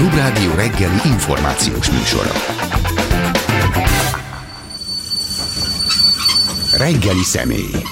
Klubrádió reggeli információs műsora. Reggeli személy.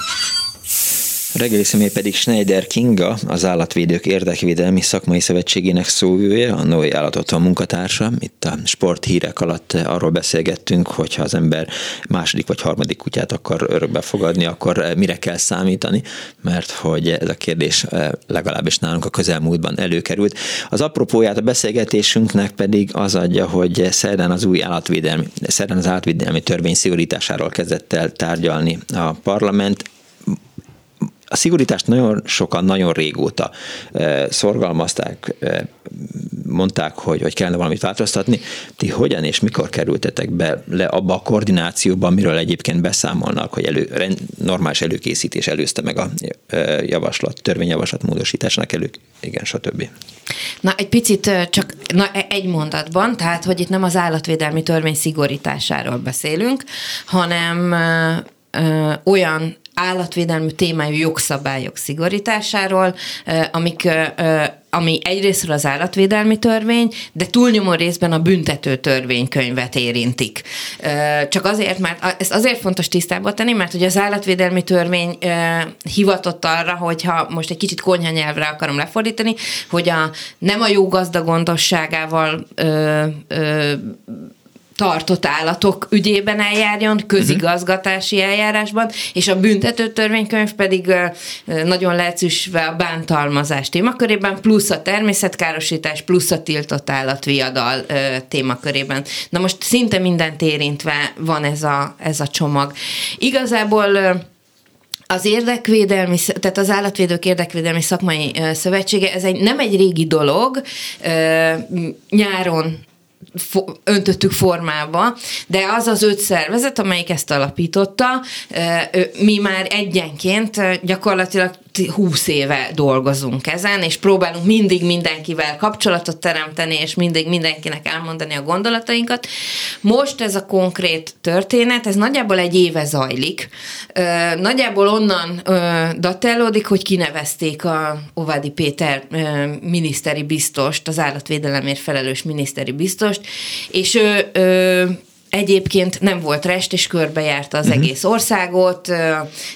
Reggeli személy pedig Schneider Kinga, az Állatvédők Érdekvédelmi Szakmai Szövetségének szóvője, a Noé Állatotthon munkatársa. Itt a sporthírek alatt arról beszélgettünk, hogyha az ember második vagy harmadik kutyát akar örökbe fogadni, akkor mire kell számítani, mert hogy ez a kérdés legalábbis nálunk a közelmúltban előkerült. Az apropóját a beszélgetésünknek pedig az adja, hogy szerdán az új állatvédelmi, szerdán az állatvédelmi törvény szigorításáról kezdett el tárgyalni a parlament a szigorítást nagyon sokan, nagyon régóta szorgalmazták, mondták, hogy, hogy kellene valamit változtatni. Ti hogyan és mikor kerültetek be le abba a koordinációba, amiről egyébként beszámolnak, hogy elő, normális előkészítés előzte meg a javaslat, törvényjavaslat módosításnak elő, igen, stb. Na, egy picit csak na, e, egy mondatban, tehát, hogy itt nem az állatvédelmi törvény szigorításáról beszélünk, hanem ö, olyan állatvédelmi témájú jogszabályok szigorításáról, amik ami egyrésztről az állatvédelmi törvény, de túlnyomó részben a büntető törvénykönyvet érintik. Csak azért, mert ezt azért fontos tisztába tenni, mert hogy az állatvédelmi törvény hivatott arra, hogyha most egy kicsit konyha nyelvre akarom lefordítani, hogy a, nem a jó gazda gondosságával tartott állatok ügyében eljárjon, közigazgatási eljárásban, és a büntető törvénykönyv pedig nagyon leegyszerűsítve a bántalmazás témakörében, plusz a természetkárosítás, plusz a tiltott állatviadal témakörében. Na most szinte mindent érintve van ez a, ez a csomag. Igazából az érdekvédelmi, tehát az állatvédők érdekvédelmi szakmai szövetsége, ez egy, nem egy régi dolog, nyáron öntöttük formába, de az az öt szervezet, amelyik ezt alapította, mi már egyenként gyakorlatilag 20 éve dolgozunk ezen, és próbálunk mindig mindenkivel kapcsolatot teremteni, és mindig mindenkinek elmondani a gondolatainkat. Most ez a konkrét történet, ez nagyjából egy éve zajlik. Nagyjából onnan datellódik, hogy kinevezték a Ovádi Péter miniszteri biztost, az állatvédelemért felelős miniszteri biztost, és ő Egyébként nem volt rest, és körbejárta az uh-huh. egész országot,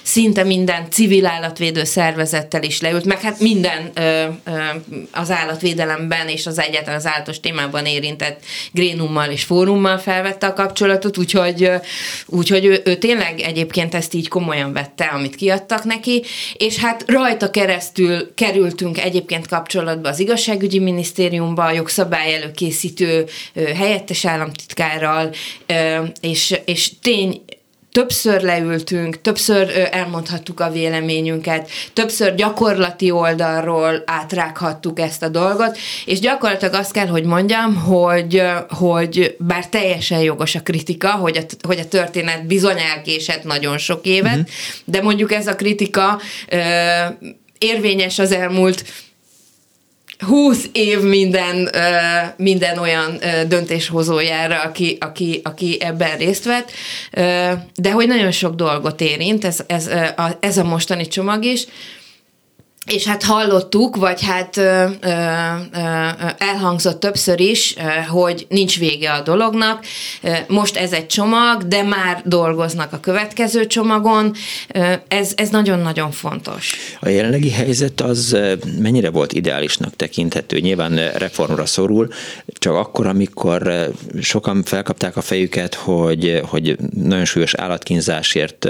szinte minden civil állatvédő szervezettel is leült, meg hát minden az állatvédelemben és az egyáltalán az állatos témában érintett grénummal és fórummal felvette a kapcsolatot, úgyhogy, úgyhogy ő, ő tényleg egyébként ezt így komolyan vette, amit kiadtak neki, és hát rajta keresztül kerültünk egyébként kapcsolatba az igazságügyi minisztériumba, a jogszabály előkészítő helyettes államtitkárral, és, és tény, többször leültünk, többször elmondhattuk a véleményünket, többször gyakorlati oldalról átrághattuk ezt a dolgot, és gyakorlatilag azt kell, hogy mondjam, hogy, hogy bár teljesen jogos a kritika, hogy a, hogy a történet bizony elkésett nagyon sok évet, uh-huh. de mondjuk ez a kritika érvényes az elmúlt 20 év minden, minden olyan döntéshozójára, aki, aki, aki ebben részt vett, de hogy nagyon sok dolgot érint, ez, ez, ez a mostani csomag is, és hát hallottuk, vagy hát ö, ö, elhangzott többször is, hogy nincs vége a dolognak. Most ez egy csomag, de már dolgoznak a következő csomagon. Ez, ez nagyon-nagyon fontos. A jelenlegi helyzet az mennyire volt ideálisnak tekinthető? Nyilván reformra szorul, csak akkor, amikor sokan felkapták a fejüket, hogy, hogy nagyon súlyos állatkínzásért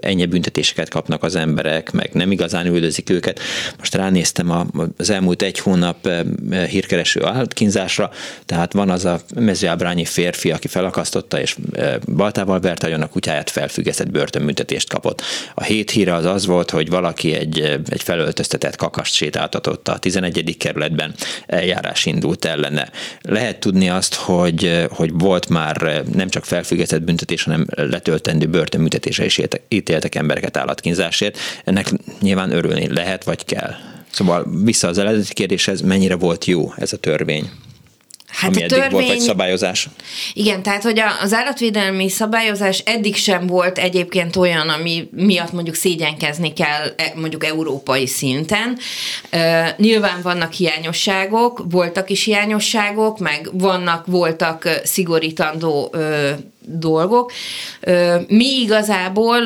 ennyi büntetéseket kapnak az emberek, meg nem igazán üldözik őket, most ránéztem az elmúlt egy hónap eh, hírkereső állatkínzásra, tehát van az a mezőábrányi férfi, aki felakasztotta és eh, baltával vert a kutyáját felfüggesztett börtönbüntetést kapott. A hét híre az az volt, hogy valaki egy, eh, egy felöltöztetett kakast sétáltatott a 11. kerületben, eljárás indult ellene. Lehet tudni azt, hogy, hogy volt már nem csak felfüggesztett büntetés, hanem letöltendő börtönbüntetésre is ítéltek embereket állatkínzásért. Ennek nyilván örülni lehet, vagy kell. Szóval vissza az eredeti kérdéshez, mennyire volt jó ez a törvény? Hát ami a eddig törvény... volt, vagy szabályozás? Igen, tehát hogy az állatvédelmi szabályozás eddig sem volt egyébként olyan, ami miatt mondjuk szégyenkezni kell e, mondjuk európai szinten. Nyilván vannak hiányosságok, voltak is hiányosságok, meg vannak, voltak szigorítandó dolgok. Mi igazából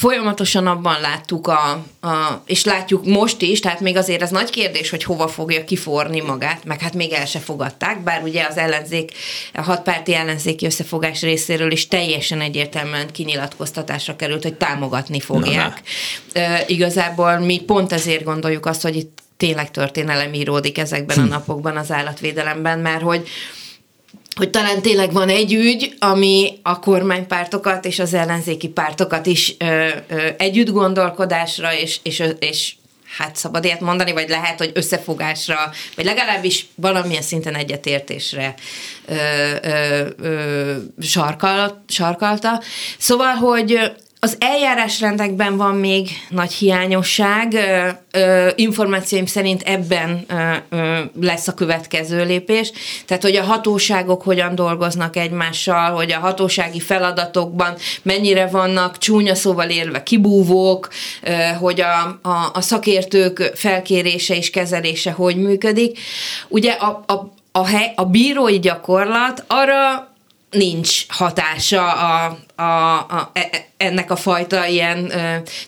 folyamatosan abban láttuk, a, a, és látjuk most is, tehát még azért ez nagy kérdés, hogy hova fogja kiforni magát, meg hát még el se fogadták, bár ugye az ellenzék, a hatpárti ellenzéki összefogás részéről is teljesen egyértelműen kinyilatkoztatásra került, hogy támogatni fogják. Na, na. igazából mi pont ezért gondoljuk azt, hogy itt tényleg történelem íródik ezekben hm. a napokban az állatvédelemben, mert hogy hogy talán tényleg van egy ügy, ami a kormánypártokat és az ellenzéki pártokat is ö, ö, együtt gondolkodásra és, és, és hát szabad ilyet mondani, vagy lehet, hogy összefogásra, vagy legalábbis valamilyen szinten egyetértésre ö, ö, ö, sarkal, sarkalta. Szóval, hogy az eljárásrendekben van még nagy hiányosság. Információim szerint ebben lesz a következő lépés. Tehát, hogy a hatóságok hogyan dolgoznak egymással, hogy a hatósági feladatokban mennyire vannak csúnya szóval élve kibúvók, hogy a, a, a szakértők felkérése és kezelése hogy működik. Ugye a, a, a, hely, a bírói gyakorlat arra nincs hatása a, a, a, e, e, ennek a fajta ilyen,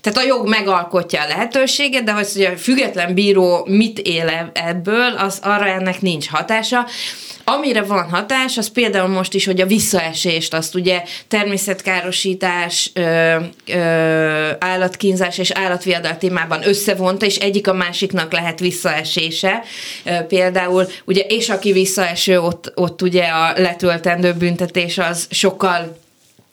tehát a jog megalkotja a lehetőséget, de hogy a független bíró mit él ebből, az arra ennek nincs hatása. Amire van hatás, az például most is, hogy a visszaesést, azt ugye természetkárosítás, ö, ö, állatkínzás és állatviadal témában összevonta, és egyik a másiknak lehet visszaesése. Ö, például, ugye, és aki visszaeső, ott, ott ugye a letöltendő büntetés az sokkal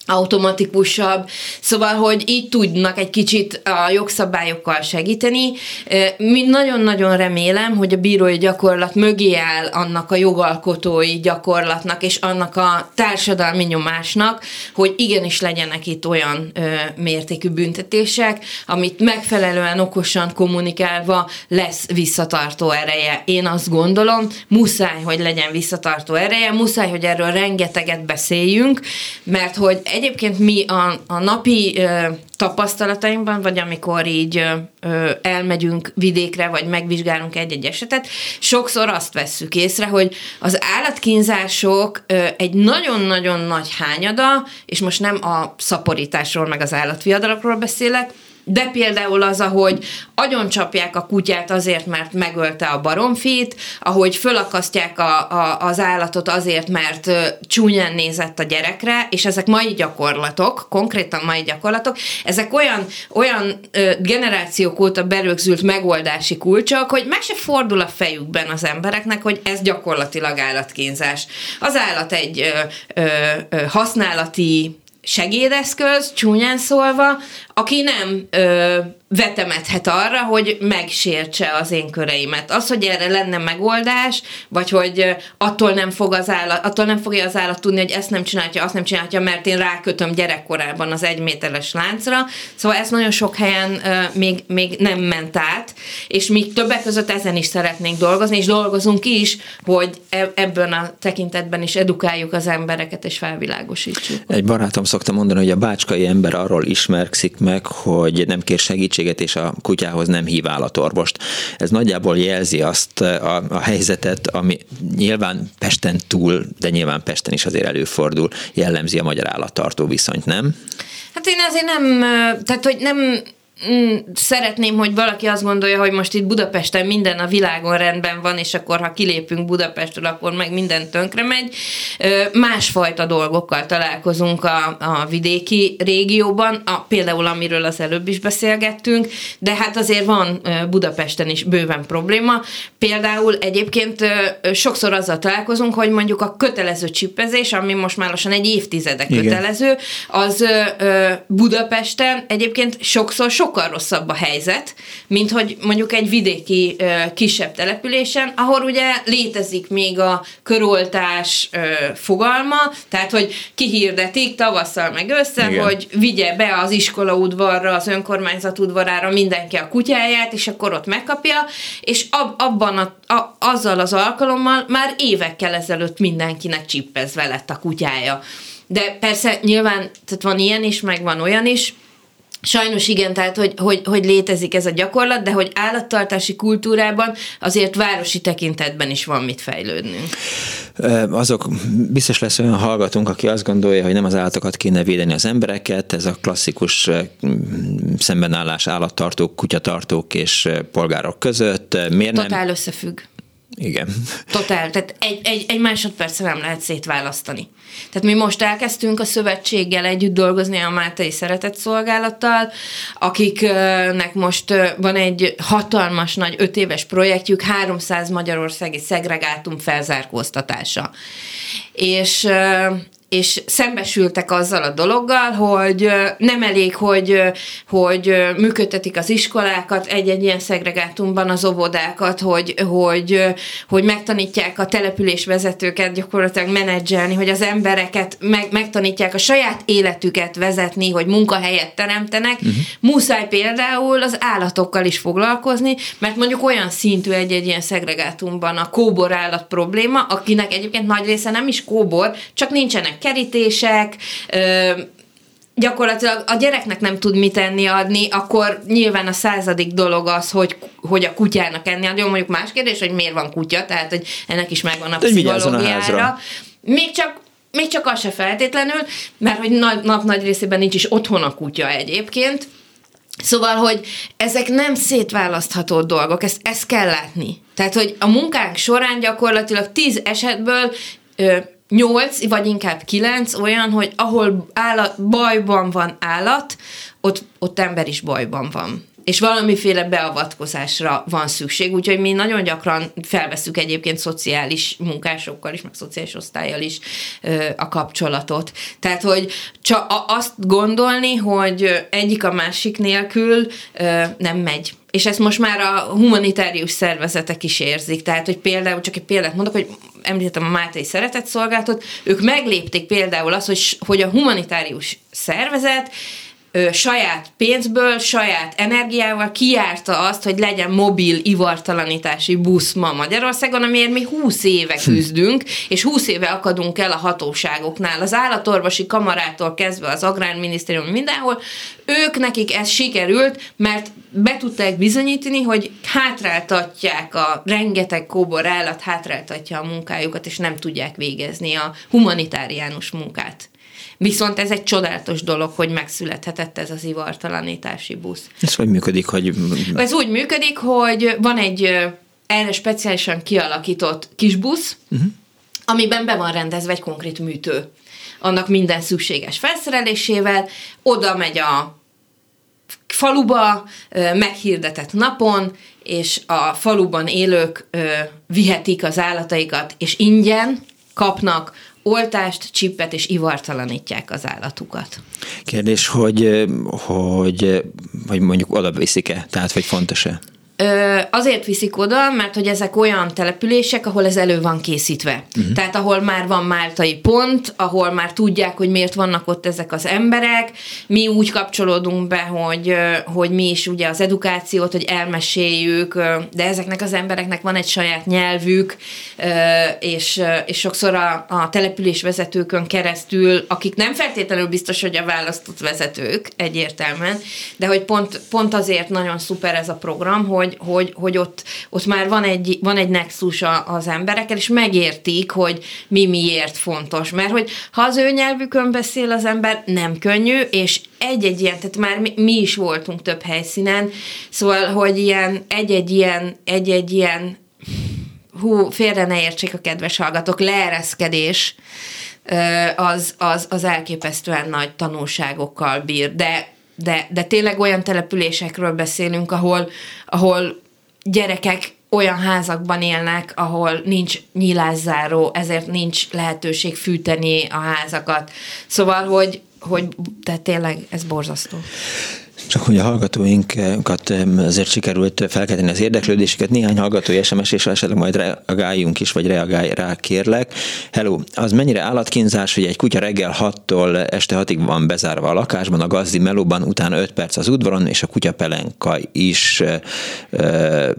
automatikusabb, szóval, hogy így tudnak egy kicsit a jogszabályokkal segíteni. Mi nagyon-nagyon remélem, hogy a bírói gyakorlat mögé áll annak a jogalkotói gyakorlatnak és annak a társadalmi nyomásnak, hogy igenis legyenek itt olyan mértékű büntetések, amit megfelelően okosan kommunikálva lesz visszatartó ereje. Én azt gondolom, muszáj, hogy legyen visszatartó ereje, muszáj, hogy erről rengeteget beszéljünk, mert hogy egyébként mi a, a napi ö, tapasztalatainkban, vagy amikor így ö, elmegyünk vidékre, vagy megvizsgálunk egy-egy esetet, sokszor azt vesszük észre, hogy az állatkínzások ö, egy nagyon-nagyon nagy hányada, és most nem a szaporításról, meg az állatviadalakról beszélek, de például az, ahogy agyoncsapják a kutyát azért, mert megölte a baromfit, ahogy fölakasztják a, a, az állatot azért, mert csúnyán nézett a gyerekre, és ezek mai gyakorlatok, konkrétan mai gyakorlatok, ezek olyan, olyan ö, generációk óta berögzült megoldási kulcsok, hogy meg se fordul a fejükben az embereknek, hogy ez gyakorlatilag állatkínzás. Az állat egy ö, ö, ö, használati segédeszköz, csúnyán szólva, aki nem ö, vetemethet arra, hogy megsértse az én köreimet. Az, hogy erre lenne megoldás, vagy hogy attól nem, fog az állat, attól nem fogja az állat tudni, hogy ezt nem csinálja, azt nem csinálja, mert én rákötöm gyerekkorában az egyméteres láncra. Szóval ez nagyon sok helyen uh, még, még nem ment át, és mi többek között ezen is szeretnénk dolgozni, és dolgozunk is, hogy e, ebben a tekintetben is edukáljuk az embereket, és felvilágosítsuk. Egy barátom szokta mondani, hogy a bácskai ember arról ismerkszik meg, hogy nem kér segítséget, segítséget, és a kutyához nem hív állatorvost. Ez nagyjából jelzi azt a, a helyzetet, ami nyilván Pesten túl, de nyilván Pesten is azért előfordul, jellemzi a magyar állattartó viszonyt, nem? Hát én azért nem, tehát hogy nem Mm, szeretném, hogy valaki azt gondolja, hogy most itt Budapesten minden a világon rendben van, és akkor ha kilépünk Budapestről, akkor meg minden tönkre megy. Másfajta dolgokkal találkozunk a, a vidéki régióban, a, például amiről az előbb is beszélgettünk, de hát azért van Budapesten is bőven probléma. Például egyébként sokszor azzal találkozunk, hogy mondjuk a kötelező csipezés, ami most már lassan egy évtizede kötelező, Igen. az Budapesten egyébként sokszor sok sokkal rosszabb a helyzet, mint hogy mondjuk egy vidéki kisebb településen, ahol ugye létezik még a köroltás fogalma, tehát hogy kihirdetik tavasszal meg össze, Igen. hogy vigye be az iskola udvarra, az önkormányzat udvarára mindenki a kutyáját, és akkor ott megkapja, és ab, abban a, a, azzal az alkalommal már évekkel ezelőtt mindenkinek csippezve lett a kutyája. De persze nyilván tehát van ilyen is, meg van olyan is, Sajnos igen, tehát hogy, hogy, hogy létezik ez a gyakorlat, de hogy állattartási kultúrában azért városi tekintetben is van mit fejlődnünk. Azok biztos lesz olyan hallgatunk, aki azt gondolja, hogy nem az állatokat kéne védeni az embereket, ez a klasszikus szembenállás állattartók, kutyatartók és polgárok között. Miért Totál nem? összefügg. Igen. Totál, tehát egy, egy, egy másodpercre nem lehet szétválasztani. Tehát mi most elkezdtünk a szövetséggel együtt dolgozni a Máltai Szeretett Szolgálattal, akiknek most van egy hatalmas nagy öt éves projektjük, 300 magyarországi szegregátum felzárkóztatása. És és szembesültek azzal a dologgal, hogy nem elég, hogy, hogy működtetik az iskolákat, egy-egy ilyen szegregátumban az óvodákat, hogy, hogy, hogy megtanítják a településvezetőket gyakorlatilag menedzselni, hogy az embereket meg, megtanítják a saját életüket vezetni, hogy munkahelyet teremtenek. Uh-huh. Muszáj például az állatokkal is foglalkozni, mert mondjuk olyan szintű egy-egy ilyen szegregátumban a kóbor állat probléma, akinek egyébként nagy része nem is kóbor, csak nincsenek kerítések, gyakorlatilag a gyereknek nem tud mit enni adni, akkor nyilván a századik dolog az, hogy, hogy a kutyának enni adjon. Mondjuk más kérdés, hogy miért van kutya, tehát hogy ennek is megvan a pszichológiára. Még csak még csak az se feltétlenül, mert hogy nap, nap nagy részében nincs is otthon a kutya egyébként. Szóval, hogy ezek nem szétválasztható dolgok, ezt, ezt kell látni. Tehát, hogy a munkánk során gyakorlatilag tíz esetből ö, nyolc, vagy inkább kilenc olyan, hogy ahol állat, bajban van állat, ott, ott ember is bajban van és valamiféle beavatkozásra van szükség, úgyhogy mi nagyon gyakran felveszünk egyébként szociális munkásokkal is, meg szociális osztályjal is ö, a kapcsolatot. Tehát, hogy csak azt gondolni, hogy egyik a másik nélkül ö, nem megy és ezt most már a humanitárius szervezetek is érzik. Tehát, hogy például, csak egy példát mondok, hogy említettem a Máté Szeretett Szolgálatot, ők meglépték például azt, hogy, hogy a humanitárius szervezet ö, saját pénzből, saját energiával kiárta azt, hogy legyen mobil ivartalanítási busz ma Magyarországon, amiért mi 20 éve hm. küzdünk, és 20 éve akadunk el a hatóságoknál. Az állatorvosi kamarától kezdve az agrárminisztérium mindenhol, ők nekik ez sikerült, mert be tudták bizonyítani, hogy hátráltatják a rengeteg kóbor állat, hátráltatja a munkájukat, és nem tudják végezni a humanitáriánus munkát. Viszont ez egy csodálatos dolog, hogy megszülethetett ez az ivartalanítási busz. Ez hogy működik, hogy... Ez úgy működik, hogy van egy erre speciálisan kialakított kis busz, uh-huh. amiben be van rendezve egy konkrét műtő. Annak minden szükséges felszerelésével, oda megy a faluba, meghirdetett napon, és a faluban élők vihetik az állataikat, és ingyen kapnak oltást, csippet és ivartalanítják az állatukat. Kérdés, hogy, hogy, hogy mondjuk oda viszik-e, tehát hogy fontos-e? Azért viszik oda, mert hogy ezek olyan települések, ahol ez elő van készítve. Uh-huh. Tehát ahol már van máltai pont, ahol már tudják, hogy miért vannak ott ezek az emberek. Mi úgy kapcsolódunk be, hogy, hogy mi is ugye az edukációt, hogy elmeséljük, de ezeknek az embereknek van egy saját nyelvük, és, és sokszor a, a település vezetőkön keresztül, akik nem feltétlenül biztos, hogy a választott vezetők egyértelműen, de hogy pont, pont azért nagyon szuper ez a program, hogy hogy, hogy, hogy ott, ott már van egy, van egy nexus az emberekkel, és megértik, hogy mi miért fontos. Mert hogy ha az ő nyelvükön beszél az ember, nem könnyű, és egy-egy ilyen, tehát már mi, mi is voltunk több helyszínen, szóval, hogy ilyen, egy-egy ilyen, egy-egy ilyen, hú, félre ne értsék a kedves hallgatók, leereszkedés, az, az, az elképesztően nagy tanulságokkal bír, de de, de tényleg olyan településekről beszélünk, ahol, ahol gyerekek olyan házakban élnek, ahol nincs nyilászáró, ezért nincs lehetőség fűteni a házakat. Szóval, hogy, hogy de tényleg ez borzasztó. Csak hogy a hallgatóinkat azért sikerült felkelteni az érdeklődéseket, néhány hallgatói SMS, és esetleg majd reagáljunk is, vagy reagálj rá, kérlek. Hello, az mennyire állatkínzás, hogy egy kutya reggel 6-tól este 6-ig van bezárva a lakásban, a gazdi melóban, utána 5 perc az udvaron, és a kutya pelenka is, e,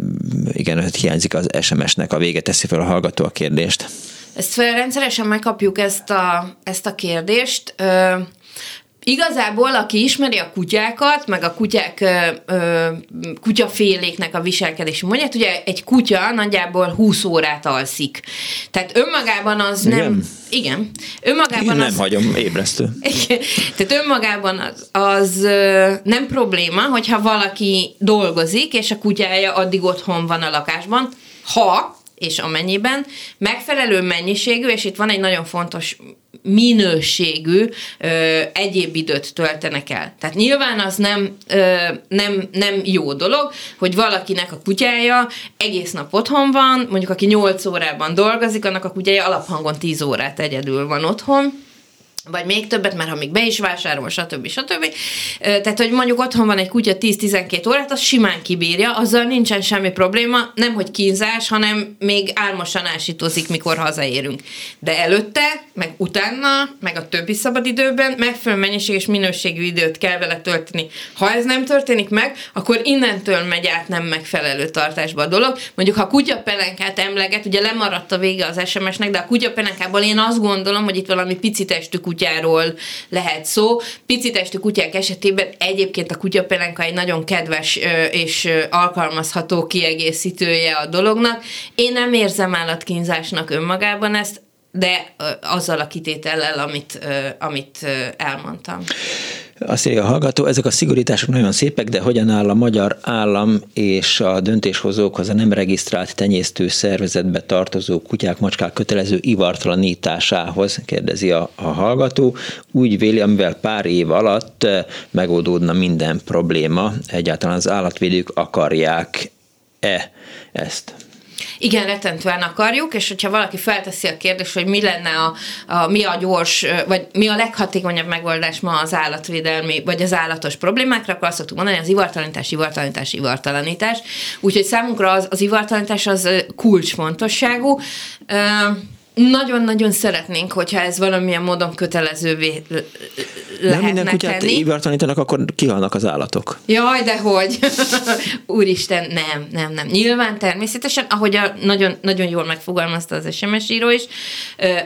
igen, hiányzik az SMS-nek a vége, teszi fel a hallgató a kérdést. Ezt rendszeresen megkapjuk ezt a, ezt a kérdést. Igazából, aki ismeri a kutyákat, meg a kutyák, ö, kutyaféléknek a viselkedési módját, ugye egy kutya nagyjából 20 órát alszik. Tehát önmagában az igen. nem... Igen. Önmagában Én nem az, hagyom, ébresztő. Igen. Tehát önmagában az, az nem probléma, hogyha valaki dolgozik, és a kutyája addig otthon van a lakásban, ha és amennyiben megfelelő mennyiségű, és itt van egy nagyon fontos minőségű ö, egyéb időt töltenek el. Tehát nyilván az nem, ö, nem, nem jó dolog, hogy valakinek a kutyája egész nap otthon van, mondjuk aki 8 órában dolgozik, annak a kutyája alaphangon 10 órát egyedül van otthon, vagy még többet, mert ha még be is vásárol, stb. stb. Tehát, hogy mondjuk otthon van egy kutya 10-12 órát, az simán kibírja, azzal nincsen semmi probléma, nem hogy kínzás, hanem még álmosan ásítozik, mikor hazaérünk. De előtte, meg utána, meg a többi szabadidőben megfelelő mennyiség és minőségű időt kell vele tölteni. Ha ez nem történik meg, akkor innentől megy át nem megfelelő tartásba a dolog. Mondjuk, ha kutyapelenkát emleget, ugye lemaradt a vége az SMS-nek, de a kutyapelenkából én azt gondolom, hogy itt valami picitestű kutyáról lehet szó. Picitestű kutyák esetében egyébként a kutyapelenka egy nagyon kedves és alkalmazható kiegészítője a dolognak. Én nem érzem állatkínzásnak önmagában ezt, de azzal a kitétellel, amit, amit elmondtam. Azt írja a hallgató, ezek a szigorítások nagyon szépek, de hogyan áll a magyar állam és a döntéshozókhoz a nem regisztrált tenyésztő szervezetbe tartozó kutyák, macskák kötelező ivartalanításához, kérdezi a, a hallgató. Úgy véli, amivel pár év alatt megoldódna minden probléma, egyáltalán az állatvédők akarják-e ezt? Igen, rettentően akarjuk, és hogyha valaki felteszi a kérdést, hogy mi lenne a, a mi a gyors, vagy mi a leghatékonyabb megoldás ma az állatvédelmi, vagy az állatos problémákra, akkor azt szoktuk mondani, az ivartalanítás, ivartalanítás, ivartalanítás. Úgyhogy számunkra az, az ivartalanítás az kulcsfontosságú. Nagyon-nagyon szeretnénk, hogyha ez valamilyen módon kötelezővé lehetne Nem minden kutyát tenni. ivartanítanak, akkor kihalnak az állatok. Jaj, de hogy? Úristen, nem, nem, nem. Nyilván természetesen, ahogy a, nagyon, nagyon jól megfogalmazta az SMS író is,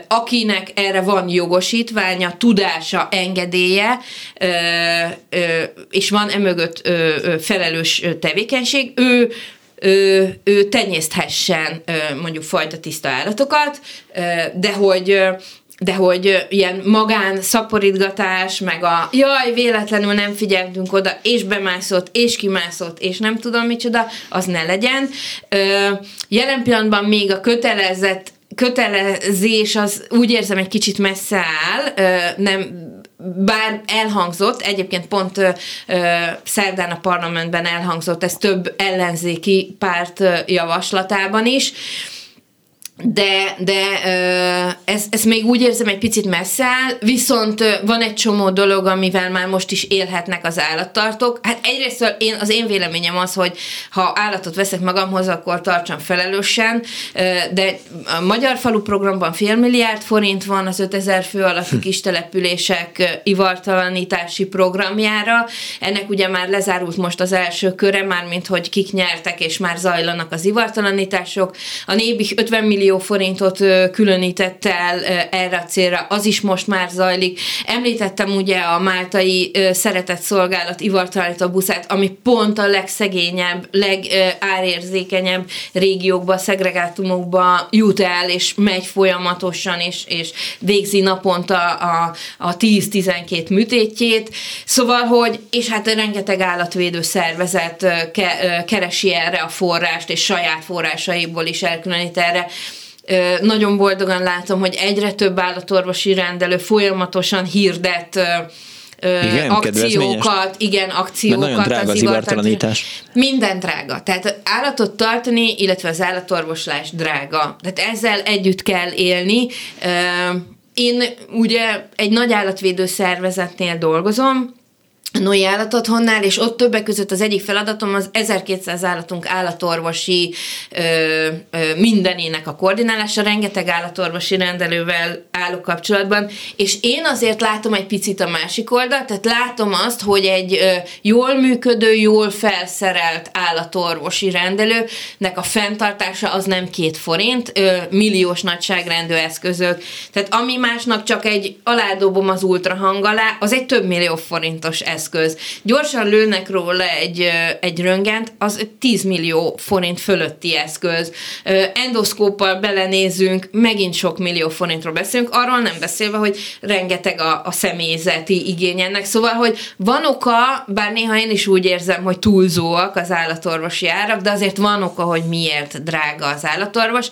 akinek erre van jogosítványa, tudása, engedélye, és van emögött felelős tevékenység, ő ő, ő tenyészthessen mondjuk fajta tiszta állatokat, de hogy de hogy ilyen magán szaporítgatás, meg a jaj, véletlenül nem figyeltünk oda, és bemászott, és kimászott, és nem tudom micsoda, az ne legyen. Jelen pillanatban még a kötelezett kötelezés az úgy érzem egy kicsit messze áll, nem bár elhangzott, egyébként pont ö, ö, szerdán a parlamentben elhangzott, ez több ellenzéki párt ö, javaslatában is, de, de ez, ez még úgy érzem egy picit messze áll, viszont van egy csomó dolog, amivel már most is élhetnek az állattartók. Hát egyrészt én, az én véleményem az, hogy ha állatot veszek magamhoz, akkor tartsam felelősen, de a Magyar Falu programban fél milliárd forint van az 5000 fő alatti kis települések ivartalanítási programjára. Ennek ugye már lezárult most az első köre, már mint hogy kik nyertek, és már zajlanak az ivartalanítások. A Nébik 50 millió millió forintot különített el erre a célra, az is most már zajlik. Említettem ugye a máltai szeretett szolgálat ivartalanító buszát, ami pont a legszegényebb, legárérzékenyebb régiókba, szegregátumokba jut el, és megy folyamatosan, és, és végzi naponta a, a 10-12 műtétjét. Szóval, hogy, és hát rengeteg állatvédő szervezet ke, keresi erre a forrást, és saját forrásaiból is elkülönít erre nagyon boldogan látom, hogy egyre több állatorvosi rendelő folyamatosan hirdet igen, akciókat, igen, akciókat. Mert nagyon drága az ivartalanítás. Minden drága. Tehát állatot tartani, illetve az állatorvoslás drága. Tehát ezzel együtt kell élni. Én ugye egy nagy állatvédő szervezetnél dolgozom, Noi állatotthonnál, és ott többek között az egyik feladatom az 1200 állatunk állatorvosi ö, mindenének a koordinálása, rengeteg állatorvosi rendelővel állok kapcsolatban, és én azért látom egy picit a másik oldalt, tehát látom azt, hogy egy jól működő, jól felszerelt állatorvosi rendelőnek a fenntartása az nem két forint, milliós nagyságrendű eszközök, tehát ami másnak csak egy aládobom az ultrahang alá, az egy több millió forintos eszköz. Gyorsan lőnek róla egy, egy röngent, az 10 millió forint fölötti eszköz. Endoszkóppal belenézünk, megint sok millió forintról beszélünk, arról nem beszélve, hogy rengeteg a, a személyzeti igény ennek. Szóval, hogy van oka, bár néha én is úgy érzem, hogy túlzóak az állatorvosi árak, de azért van oka, hogy miért drága az állatorvos.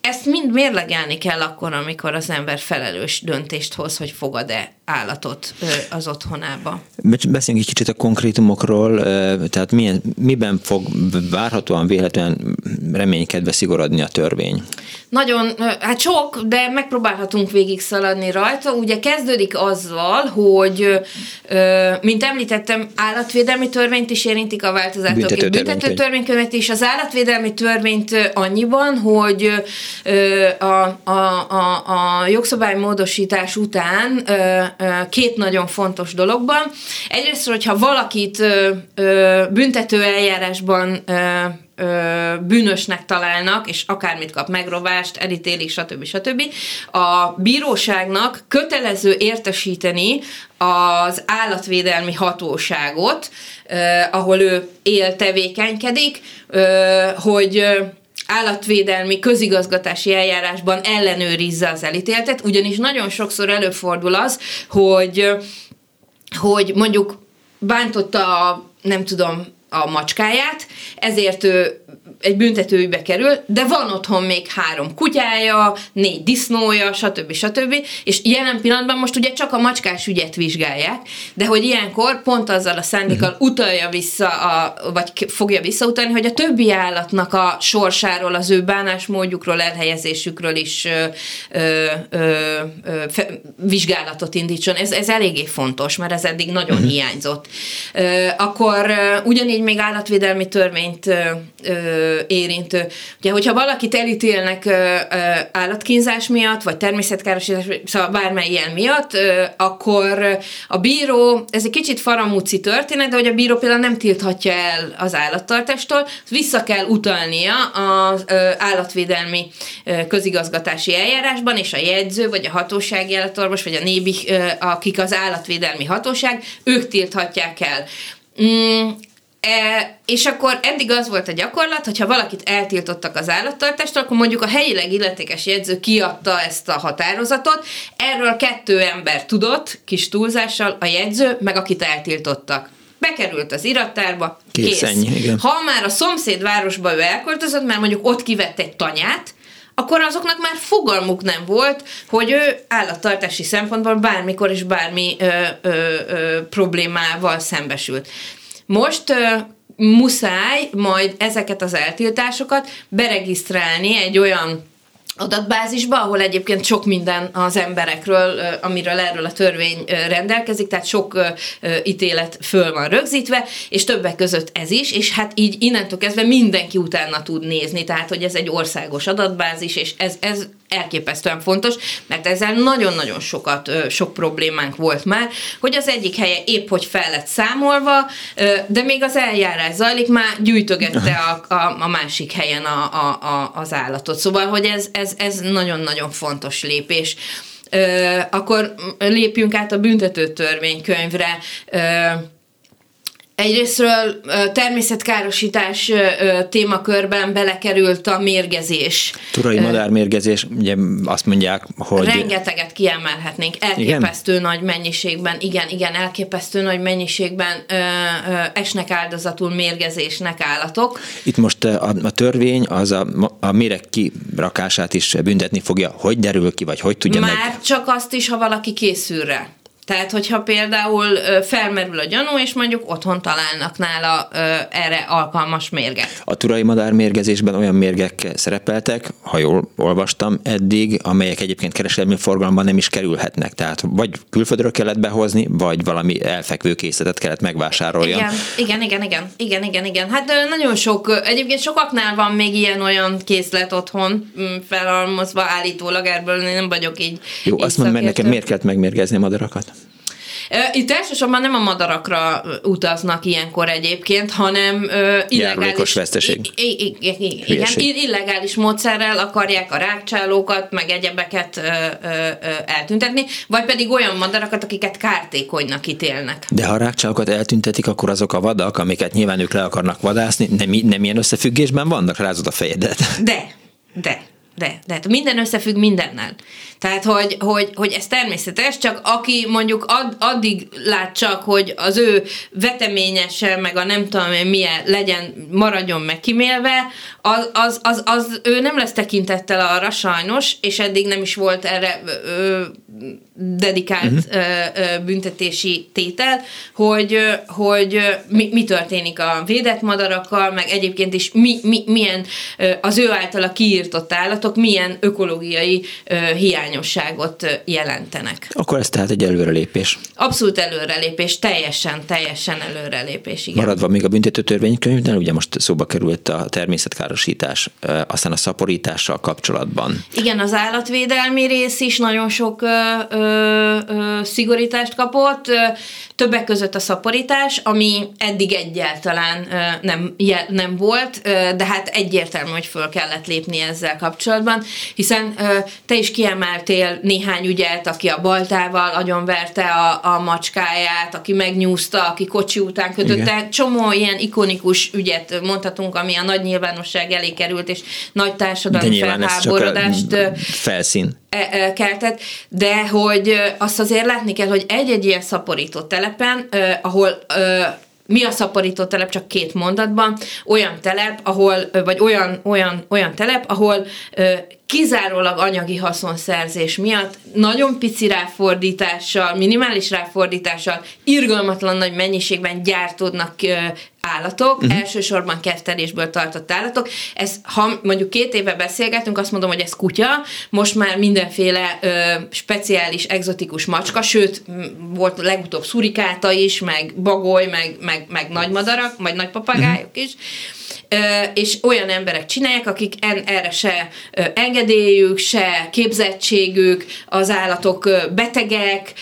Ezt mind mérlegelni kell akkor, amikor az ember felelős döntést hoz, hogy fogad-e állatot az otthonába. Beszéljünk egy kicsit a konkrétumokról, tehát milyen, miben fog várhatóan véletlenül reménykedve szigorodni a törvény? Nagyon, hát sok, de megpróbálhatunk végig szaladni rajta. Ugye kezdődik azzal, hogy, mint említettem, állatvédelmi törvényt is érintik a változatok. Büntető, büntető törvénykönyvet is. Az állatvédelmi törvényt annyiban, hogy a, a, a, a jogszabálymódosítás után két nagyon fontos dologban. Egyrészt, hogyha valakit büntető eljárásban bűnösnek találnak, és akármit kap, megrovást, elítélik, stb. stb. A bíróságnak kötelező értesíteni az állatvédelmi hatóságot, ahol ő él, tevékenykedik, hogy állatvédelmi közigazgatási eljárásban ellenőrizze az elítéltet, ugyanis nagyon sokszor előfordul az, hogy, hogy mondjuk bántotta a, nem tudom, a macskáját, ezért ő egy büntetőügybe kerül, de van otthon még három kutyája, négy disznója, stb. stb. És jelen pillanatban most ugye csak a macskás ügyet vizsgálják, de hogy ilyenkor pont azzal a szándékkal uh-huh. utalja vissza, a, vagy fogja visszautalni, hogy a többi állatnak a sorsáról, az ő bánásmódjukról, elhelyezésükről is ö, ö, ö, fe, vizsgálatot indítson. Ez, ez eléggé fontos, mert ez eddig nagyon uh-huh. hiányzott. Ö, akkor ö, ugyanígy még állatvédelmi törvényt ö, ö, érintő. Ugye, hogyha valakit elítélnek állatkínzás miatt, vagy természetkárosítás, szóval bármely ilyen miatt, akkor a bíró, ez egy kicsit faramúci történet, de hogy a bíró például nem tilthatja el az állattartástól, vissza kell utalnia az állatvédelmi közigazgatási eljárásban, és a jegyző, vagy a hatósági állatorvos, vagy a nébi, akik az állatvédelmi hatóság, ők tilthatják el. Mm, E, és akkor eddig az volt a gyakorlat, hogyha valakit eltiltottak az állattartástól, akkor mondjuk a helyileg illetékes jegyző kiadta ezt a határozatot, erről kettő ember tudott, kis túlzással, a jegyző, meg akit eltiltottak bekerült az irattárba, kész. Ennyi, igen. Ha már a szomszéd városba ő elköltözött, mert mondjuk ott kivett egy tanyát, akkor azoknak már fogalmuk nem volt, hogy ő állattartási szempontból bármikor és bármi ö, ö, ö, problémával szembesült. Most muszáj majd ezeket az eltiltásokat beregisztrálni egy olyan adatbázisba, ahol egyébként sok minden az emberekről, amiről erről a törvény rendelkezik, tehát sok ítélet föl van rögzítve, és többek között ez is, és hát így innentől kezdve mindenki utána tud nézni, tehát hogy ez egy országos adatbázis, és ez, ez elképesztően fontos, mert ezzel nagyon-nagyon sokat, sok problémánk volt már, hogy az egyik helye épp hogy fel lett számolva, de még az eljárás zajlik, már gyűjtögette a, a, a másik helyen a, a, a, az állatot. Szóval, hogy ez, ez, ez nagyon-nagyon fontos lépés. Akkor lépjünk át a büntető törvénykönyvre Egyrésztről természetkárosítás témakörben belekerült a mérgezés. Turai madármérgezés, ugye azt mondják, hogy... Rengeteget kiemelhetnénk, elképesztő igen? nagy mennyiségben, igen, igen, elképesztő nagy mennyiségben ö, ö, esnek áldozatul mérgezésnek állatok. Itt most a, a törvény az a, a méreg kirakását is büntetni fogja. Hogy derül ki, vagy hogy tudja Már meg? csak azt is, ha valaki készül rá. Tehát, hogyha például felmerül a gyanú, és mondjuk otthon találnak nála erre alkalmas mérget. A turai madár mérgezésben olyan mérgek szerepeltek, ha jól olvastam eddig, amelyek egyébként kereskedelmi forgalomban nem is kerülhetnek. Tehát vagy külföldről kellett behozni, vagy valami elfekvő készletet kellett megvásároljon. Igen, igen, igen, igen, igen, igen, igen. Hát nagyon sok, egyébként sokaknál van még ilyen-olyan készlet otthon mm, felhalmozva állítólag, ebből én nem vagyok így. Jó, így azt mondd meg nekem, miért kellett megmérgezni a madarakat? Itt elsősorban nem a madarakra utaznak ilyenkor egyébként, hanem illegális... Veszteség. Igen, illegális módszerrel akarják a rákcsálókat, meg egyebeket eltüntetni, vagy pedig olyan madarakat, akiket kártékonynak ítélnek. De ha a rákcsálókat eltüntetik, akkor azok a vadak, amiket nyilván ők le akarnak vadászni, nem, nem ilyen összefüggésben vannak? Rázod a fejedet. De, de de, de hát minden összefügg mindennel. Tehát, hogy, hogy, hogy ez természetes, csak aki mondjuk ad, addig lát csak, hogy az ő veteményese, meg a nem tudom én milyen legyen, maradjon meg kimélve, az, az, az, az ő nem lesz tekintettel arra sajnos, és eddig nem is volt erre ö, dedikált uh-huh. ö, ö, büntetési tétel, hogy, hogy mi, mi történik a védett madarakkal, meg egyébként is mi, mi, milyen az ő általa kiírtott állatok milyen ökológiai hiány hiányosságot jelentenek. Akkor ez tehát egy előrelépés. Abszolút előrelépés, teljesen, teljesen előrelépés, igen. Maradva még a büntető törvénykönyvnél, ugye most szóba került a természetkárosítás, aztán a szaporítással kapcsolatban. Igen, az állatvédelmi rész is nagyon sok ö, ö, ö, szigorítást kapott, többek között a szaporítás, ami eddig egyáltalán nem, nem volt, de hát egyértelmű, hogy föl kellett lépni ezzel kapcsolatban, hiszen te is kiemelt említettél néhány ügyet, aki a baltával agyonverte a, a macskáját, aki megnyúzta, aki kocsi után kötötte. Csomó ilyen ikonikus ügyet mondhatunk, ami a nagy nyilvánosság elé került, és nagy társadalmi felháborodást felszín keltett, de hogy azt azért látni kell, hogy egy-egy ilyen szaporító telepen, ahol mi a szaporító telep csak két mondatban, olyan telep, ahol, vagy olyan, olyan, olyan telep, ahol kizárólag anyagi haszonszerzés miatt nagyon pici ráfordítással, minimális ráfordítással, irgalmatlan nagy mennyiségben gyártódnak állatok, uh-huh. elsősorban kettelésből tartott állatok. Ez, ha mondjuk két éve beszélgetünk, azt mondom, hogy ez kutya, most már mindenféle ö, speciális, egzotikus macska, sőt, volt legutóbb szurikáta is, meg bagoly, meg, meg, meg nagymadarak, vagy nagypapagájok uh-huh. is és olyan emberek csinálják, akik en, erre se engedélyük, se képzettségük, az állatok betegek,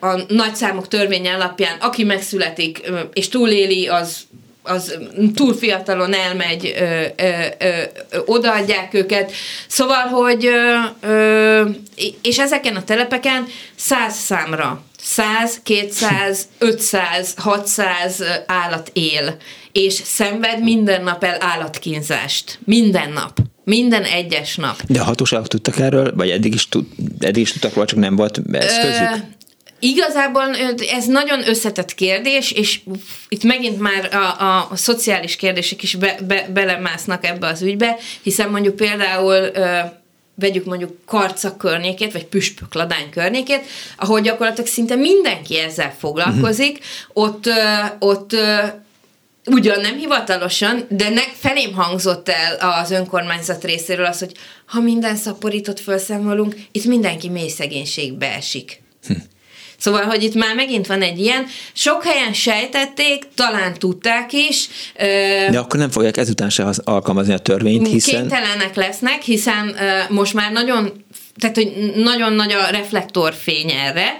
a nagyszámok törvény alapján, aki megszületik és túléli, az az túl fiatalon elmegy, ö, ö, ö, odaadják őket. Szóval, hogy ö, ö, és ezeken a telepeken száz számra 100, 200, 500, 600 állat él, és szenved minden nap el állatkínzást. Minden nap. Minden egyes nap. De a hatóságok tudtak erről, vagy eddig is, tud, eddig is tudtak róla, csak nem volt eszközük? Ö, Igazából ez nagyon összetett kérdés, és itt megint már a, a, a szociális kérdések is be, be, belemásznak ebbe az ügybe, hiszen mondjuk például ö, vegyük mondjuk Karca környékét, vagy Püspök Ladány környékét, ahol gyakorlatilag szinte mindenki ezzel foglalkozik, uh-huh. ott, ö, ott ö, ugyan nem hivatalosan, de ne, felém hangzott el az önkormányzat részéről az, hogy ha minden szaporított felszámolunk, itt mindenki mély szegénységbe esik. Hm. Szóval, hogy itt már megint van egy ilyen, sok helyen sejtették, talán tudták is. De akkor nem fogják ezután se alkalmazni a törvényt, hiszen... Kénytelenek lesznek, hiszen most már nagyon tehát, hogy nagyon nagy a reflektorfény erre.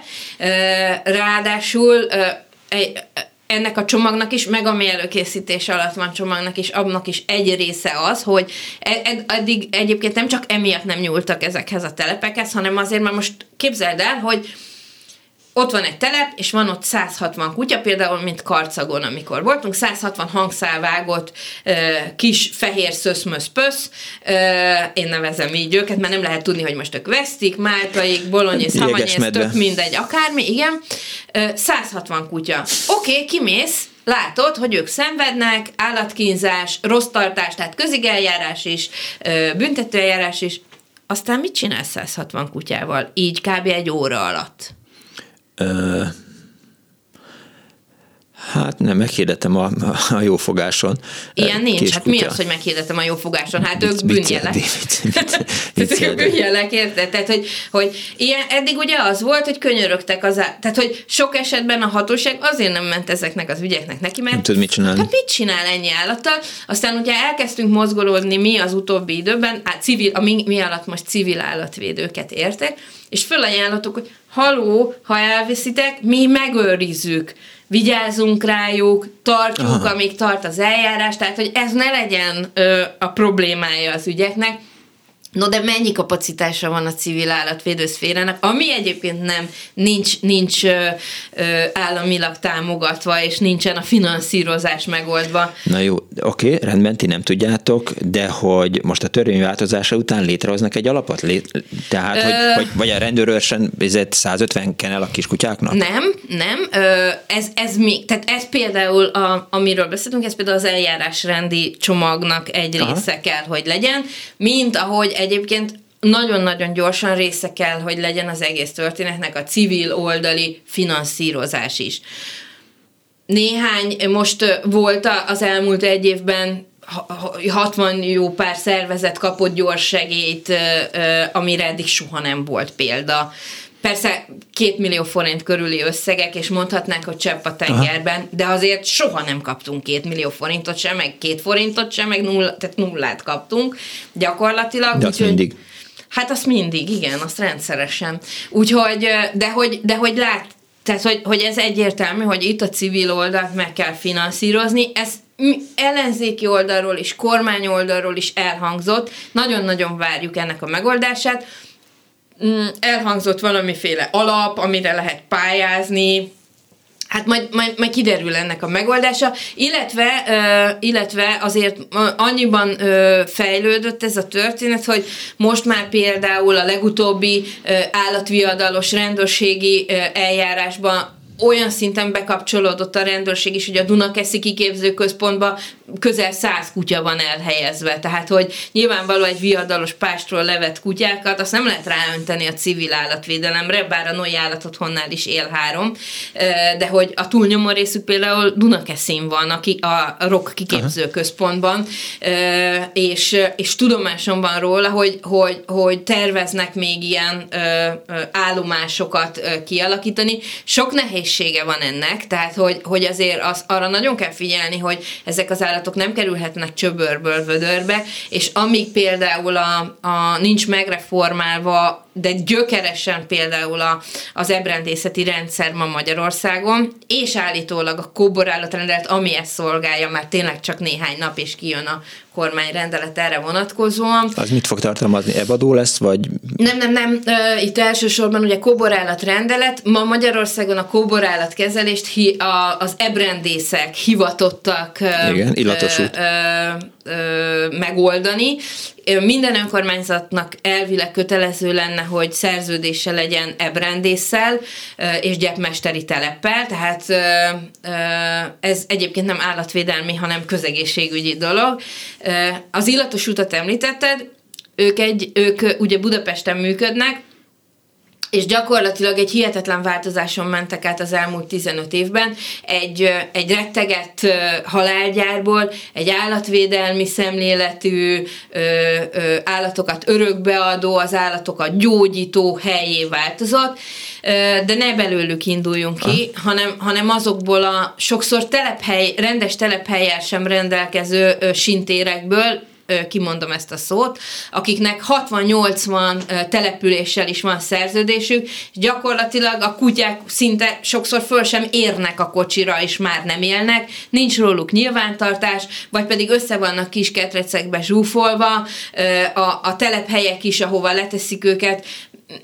Ráadásul ennek a csomagnak is, meg ami előkészítés alatt van csomagnak is, abnak is egy része az, hogy ed- eddig egyébként nem csak emiatt nem nyúltak ezekhez a telepekhez, hanem azért, mert most képzeld el, hogy ott van egy telep, és van ott 160 kutya, például, mint Karcagon, amikor voltunk, 160 hangszálvágott kis fehér szöszmösz pösz, én nevezem így őket, mert nem lehet tudni, hogy most ők vesztik, máltaik, bolonyész, hamanyész, tök mindegy, akármi, igen, 160 kutya. Oké, okay, kimész, látod, hogy ők szenvednek, állatkínzás, rossz tartás, tehát közigeljárás is, büntetőeljárás is, aztán mit csinál 160 kutyával? Így kb. egy óra alatt uh, Hát nem, meghirdettem a, a jófogáson. Ilyen nincs. Hát mi az, hogy meghirdetem a jófogáson? Hát ők bűnjelek. ők bűnjelek, érted? Tehát, hogy, hogy ilyen, eddig ugye az volt, hogy könyörögtek az, tehát, hogy sok esetben a hatóság azért nem ment ezeknek az ügyeknek neki, mert nem tud mit csinálni. Hát mit csinál ennyi állattal? Aztán ugye elkezdtünk mozgolódni mi az utóbbi időben, hát civil, a mi, mi alatt most civil állatvédőket értek, és fölajánlatok, hogy haló, ha elviszitek, mi megőrizzük vigyázzunk rájuk, tartjuk, Aha. amíg tart az eljárás, tehát hogy ez ne legyen ö, a problémája az ügyeknek, No de mennyi kapacitása van a civil állatvédő szférának, ami egyébként nem, nincs, nincs ö, ö, államilag támogatva, és nincsen a finanszírozás megoldva. Na jó, oké, rendben, ti nem tudjátok, de hogy most a törvény változása után létrehoznak egy alapot? Lé, tehát, ö... hogy, hogy, vagy a rendőrőrsen 150 kenel a kiskutyáknak? Nem, nem, ö, ez, ez még, tehát ez például, a, amiről beszélünk, ez például az eljárásrendi csomagnak egy Aha. része kell, hogy legyen, mint ahogy egyébként nagyon-nagyon gyorsan része kell, hogy legyen az egész történetnek a civil oldali finanszírozás is. Néhány, most volt az elmúlt egy évben 60 jó pár szervezet kapott gyors segélyt, amire eddig soha nem volt példa. Persze két millió forint körüli összegek, és mondhatnánk, hogy csepp a tengerben, Aha. de azért soha nem kaptunk két millió forintot sem, meg két forintot sem, meg nulla, tehát nullát kaptunk gyakorlatilag. De azt úgy, mindig. Hát azt mindig, igen, azt rendszeresen. Úgyhogy, de hogy, de hogy lát, tehát, hogy, hogy ez egyértelmű, hogy itt a civil oldalt meg kell finanszírozni, ez ellenzéki oldalról is, kormány oldalról is elhangzott, nagyon-nagyon várjuk ennek a megoldását, elhangzott valamiféle alap, amire lehet pályázni, Hát majd, majd, majd kiderül ennek a megoldása, illetve, uh, illetve azért annyiban uh, fejlődött ez a történet, hogy most már például a legutóbbi uh, állatviadalos rendőrségi uh, eljárásban olyan szinten bekapcsolódott a rendőrség is, hogy a Dunakeszi kiképzőközpontba közel száz kutya van elhelyezve. Tehát, hogy nyilvánvaló egy viadalos pástról levett kutyákat, azt nem lehet ráönteni a civil állatvédelemre, bár a Noi állathonnál is él három, de hogy a túlnyomó részük például Dunakeszin van, aki a ROK kiképzőközpontban, és, és tudomásom van róla, hogy, hogy, hogy terveznek még ilyen állomásokat kialakítani. Sok nehéz nehézsége van ennek, tehát hogy, hogy azért az, arra nagyon kell figyelni, hogy ezek az állatok nem kerülhetnek csöbörből vödörbe, és amíg például a, a nincs megreformálva de gyökeresen például a, az ebrendészeti rendszer ma Magyarországon, és állítólag a kóborállatrendelet, ami ezt szolgálja, mert tényleg csak néhány nap is kijön a kormányrendelet erre vonatkozóan. Az mit fog tartalmazni? Ebadó lesz, vagy? Nem, nem, nem. Itt elsősorban ugye kóborállatrendelet. Ma Magyarországon a kóborállatkezelést hi, a, az ebrendészek hivatottak Igen, illatosult. Ö, ö, megoldani, minden önkormányzatnak elvileg kötelező lenne, hogy szerződése legyen ebrendésszel és gyepmesteri teleppel, tehát ez egyébként nem állatvédelmi, hanem közegészségügyi dolog. Az illatos utat említetted, ők, egy, ők ugye Budapesten működnek, és gyakorlatilag egy hihetetlen változáson mentek át az elmúlt 15 évben. Egy, egy rettegett halálgyárból egy állatvédelmi szemléletű ö, ö, állatokat örökbeadó, az állatokat gyógyító helyé változott, de ne belőlük induljunk ki, hanem, hanem azokból a sokszor telephely, rendes telephelyel sem rendelkező sintérekből, kimondom ezt a szót, akiknek 60-80 településsel is van szerződésük, és gyakorlatilag a kutyák szinte sokszor föl sem érnek a kocsira, és már nem élnek, nincs róluk nyilvántartás, vagy pedig össze vannak kis ketrecekbe zsúfolva, a, a telephelyek is, ahova leteszik őket,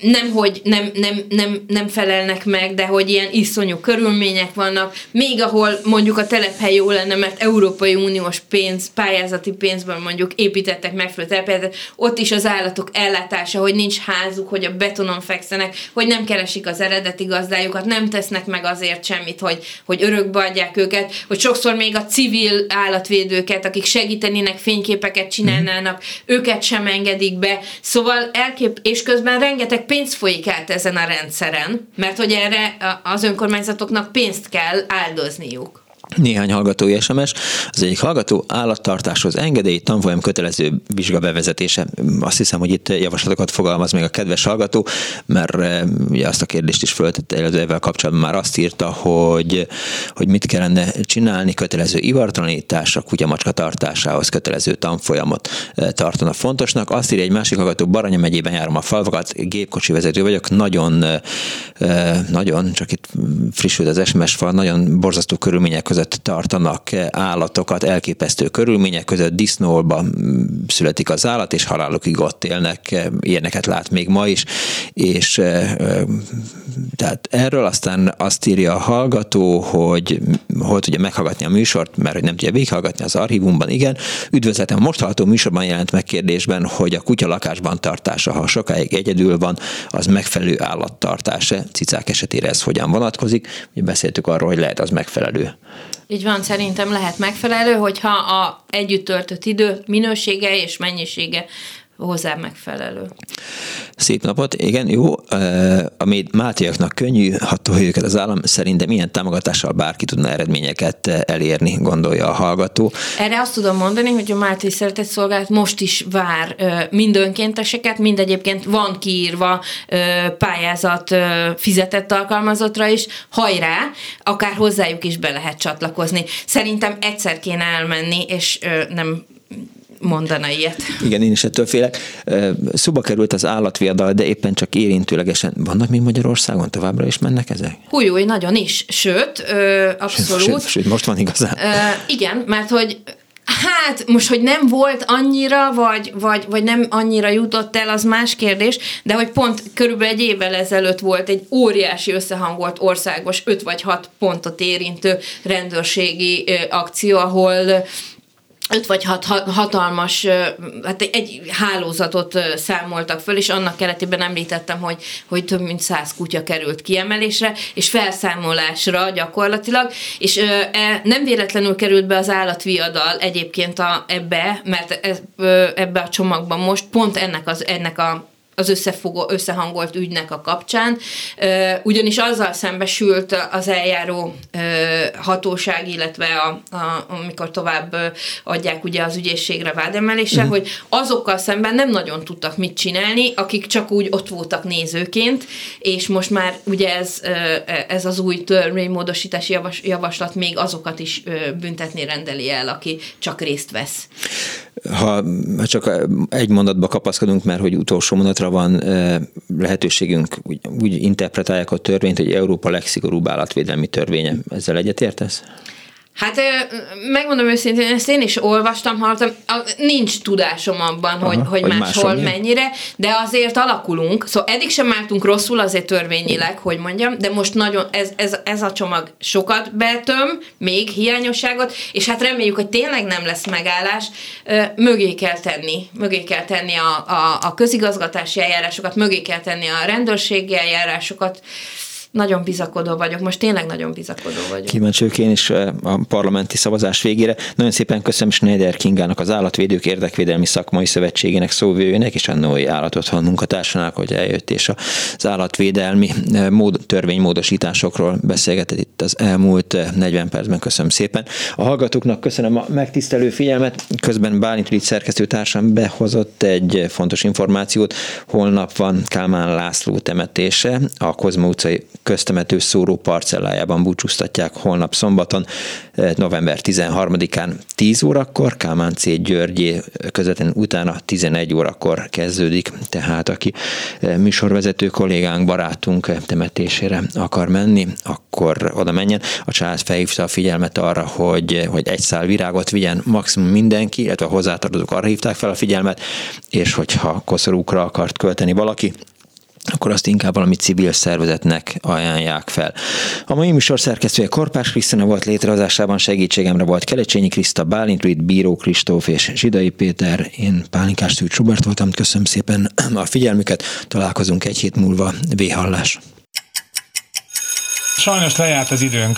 nem, hogy nem, nem, nem, nem felelnek meg, de hogy ilyen iszonyú körülmények vannak, még ahol mondjuk a telephely jó lenne, mert Európai Uniós pénz, pályázati pénzből mondjuk építettek megfelelő telephelyet, ott is az állatok ellátása, hogy nincs házuk, hogy a betonon fekszenek, hogy nem keresik az eredeti gazdájukat, nem tesznek meg azért semmit, hogy, hogy örökbe adják őket, hogy sokszor még a civil állatvédőket, akik segítenének, fényképeket csinálnának, mm. őket sem engedik be. Szóval elkép, és közben rengeteg rengeteg pénz folyik át ezen a rendszeren, mert hogy erre az önkormányzatoknak pénzt kell áldozniuk. Néhány hallgatói SMS. Az egyik hallgató állattartáshoz engedély, tanfolyam kötelező vizsga bevezetése. Azt hiszem, hogy itt javaslatokat fogalmaz meg a kedves hallgató, mert eh, ugye azt a kérdést is föltette, illetve ezzel kapcsolatban már azt írta, hogy, hogy mit kellene csinálni, kötelező ivartalanítás, a kutyamacska tartásához kötelező tanfolyamot eh, tartana fontosnak. Azt írja egy másik hallgató, Baranya megyében járom a falvakat, gépkocsi vezető vagyok, nagyon, eh, nagyon, csak itt frissült az SMS fal, nagyon borzasztó körülmények között között tartanak állatokat, elképesztő körülmények között, disznóba mm, születik az állat, és halálukig ott élnek, ilyeneket lát még ma is, és tehát erről aztán azt írja a hallgató, hogy hol tudja meghallgatni a műsort, mert hogy nem tudja végighallgatni az archívumban, igen. Üdvözletem, most hallható műsorban jelent meg kérdésben, hogy a kutya lakásban tartása, ha sokáig egyedül van, az megfelelő állattartása. Cicák esetére ez hogyan vonatkozik? Ugye beszéltük arról, hogy lehet az megfelelő. Így van, szerintem lehet megfelelő, hogyha a együtt töltött idő minősége és mennyisége hozzá megfelelő. Szép napot, igen, jó. Ami Mátiaknak könnyű, ha őket az állam szerint, de milyen támogatással bárki tudna eredményeket elérni, gondolja a hallgató. Erre azt tudom mondani, hogy a Máté Szeretett Szolgálat most is vár mind önkénteseket, mind egyébként van kiírva pályázat fizetett alkalmazottra is, hajrá, akár hozzájuk is be lehet csatlakozni. Szerintem egyszer kéne elmenni, és nem mondana ilyet. Igen, én is ettől félek. Szuba került az állatviadal, de éppen csak érintőlegesen. Vannak még Magyarországon? Továbbra is mennek ezek? Hújúj, nagyon is. Sőt, abszolút. Sőt, sőt, sőt, most van igazán. Igen, mert hogy Hát, most, hogy nem volt annyira, vagy, vagy, vagy nem annyira jutott el, az más kérdés, de hogy pont körülbelül egy évvel ezelőtt volt egy óriási összehangolt országos 5 vagy 6 pontot érintő rendőrségi akció, ahol öt vagy hat hatalmas, hát egy hálózatot számoltak föl, és annak keretében említettem, hogy, hogy több mint száz kutya került kiemelésre, és felszámolásra gyakorlatilag, és e, nem véletlenül került be az állatviadal egyébként a, ebbe, mert ebbe a csomagban most pont ennek, az, ennek a az összefogó, összehangolt ügynek a kapcsán, ugyanis azzal szembesült az eljáró hatóság, illetve a, a, amikor tovább adják ugye az ügyészségre vádemelésre, uh-huh. hogy azokkal szemben nem nagyon tudtak mit csinálni, akik csak úgy ott voltak nézőként, és most már ugye ez, ez az új törvénymódosítási javaslat még azokat is büntetni rendeli el, aki csak részt vesz ha csak egy mondatba kapaszkodunk, mert hogy utolsó mondatra van lehetőségünk, úgy, úgy interpretálják a törvényt, hogy Európa legszigorúbb állatvédelmi törvénye. Ezzel egyetértesz? Hát megmondom őszintén, ezt én is olvastam, hallottam, nincs tudásom abban, Aha, hogy, hogy, hogy máshol mennyire, de azért alakulunk, szóval eddig sem álltunk rosszul azért törvényileg, hogy mondjam, de most nagyon ez, ez, ez a csomag sokat betöm, még hiányosságot, és hát reméljük, hogy tényleg nem lesz megállás, mögé kell tenni, mögé kell tenni a, a, a közigazgatási eljárásokat, mögé kell tenni a rendőrségi eljárásokat, nagyon bizakodó vagyok, most tényleg nagyon bizakodó vagyok. Kíváncsi vagyok én is eh, a parlamenti szavazás végére. Nagyon szépen köszönöm Schneider Kingának, az Állatvédők Érdekvédelmi Szakmai Szövetségének szóvőjének és a Noé Állatotthon munkatársának, hogy eljött és az állatvédelmi eh, mód, törvénymódosításokról beszélgetett itt az elmúlt 40 eh, percben. Köszönöm szépen. A hallgatóknak köszönöm a megtisztelő figyelmet. Közben Bálint Rít szerkesztőtársam behozott egy fontos információt. Holnap van Kálmán László temetése a Kozma utcai köztemető szóró parcellájában búcsúztatják holnap szombaton, eh, november 13-án 10 órakor, Kálmán C. Györgyé közvetlenül utána 11 órakor kezdődik, tehát aki eh, műsorvezető kollégánk, barátunk temetésére akar menni, akkor oda menjen. A család felhívta a figyelmet arra, hogy, hogy egy szál virágot vigyen maximum mindenki, illetve a hozzátartozók arra hívták fel a figyelmet, és hogyha koszorúkra akart költeni valaki, akkor azt inkább valami civil szervezetnek ajánlják fel. A mai műsor szerkesztője Korpás Krisztina volt létrehozásában segítségemre volt Kelecsényi Kriszta, Bálint Ruid, Bíró Kristóf és Zsidai Péter. Én Pálinkás Szűcs Robert voltam, köszönöm szépen a figyelmüket, találkozunk egy hét múlva, véhallás. Sajnos lejárt az időnk,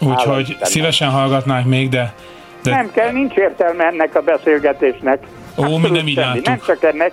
úgyhogy szívesen hallgatnánk még, de, de... Nem kell, nincs értelme ennek a beszélgetésnek. Ó, mi nem így Nem csak ennek,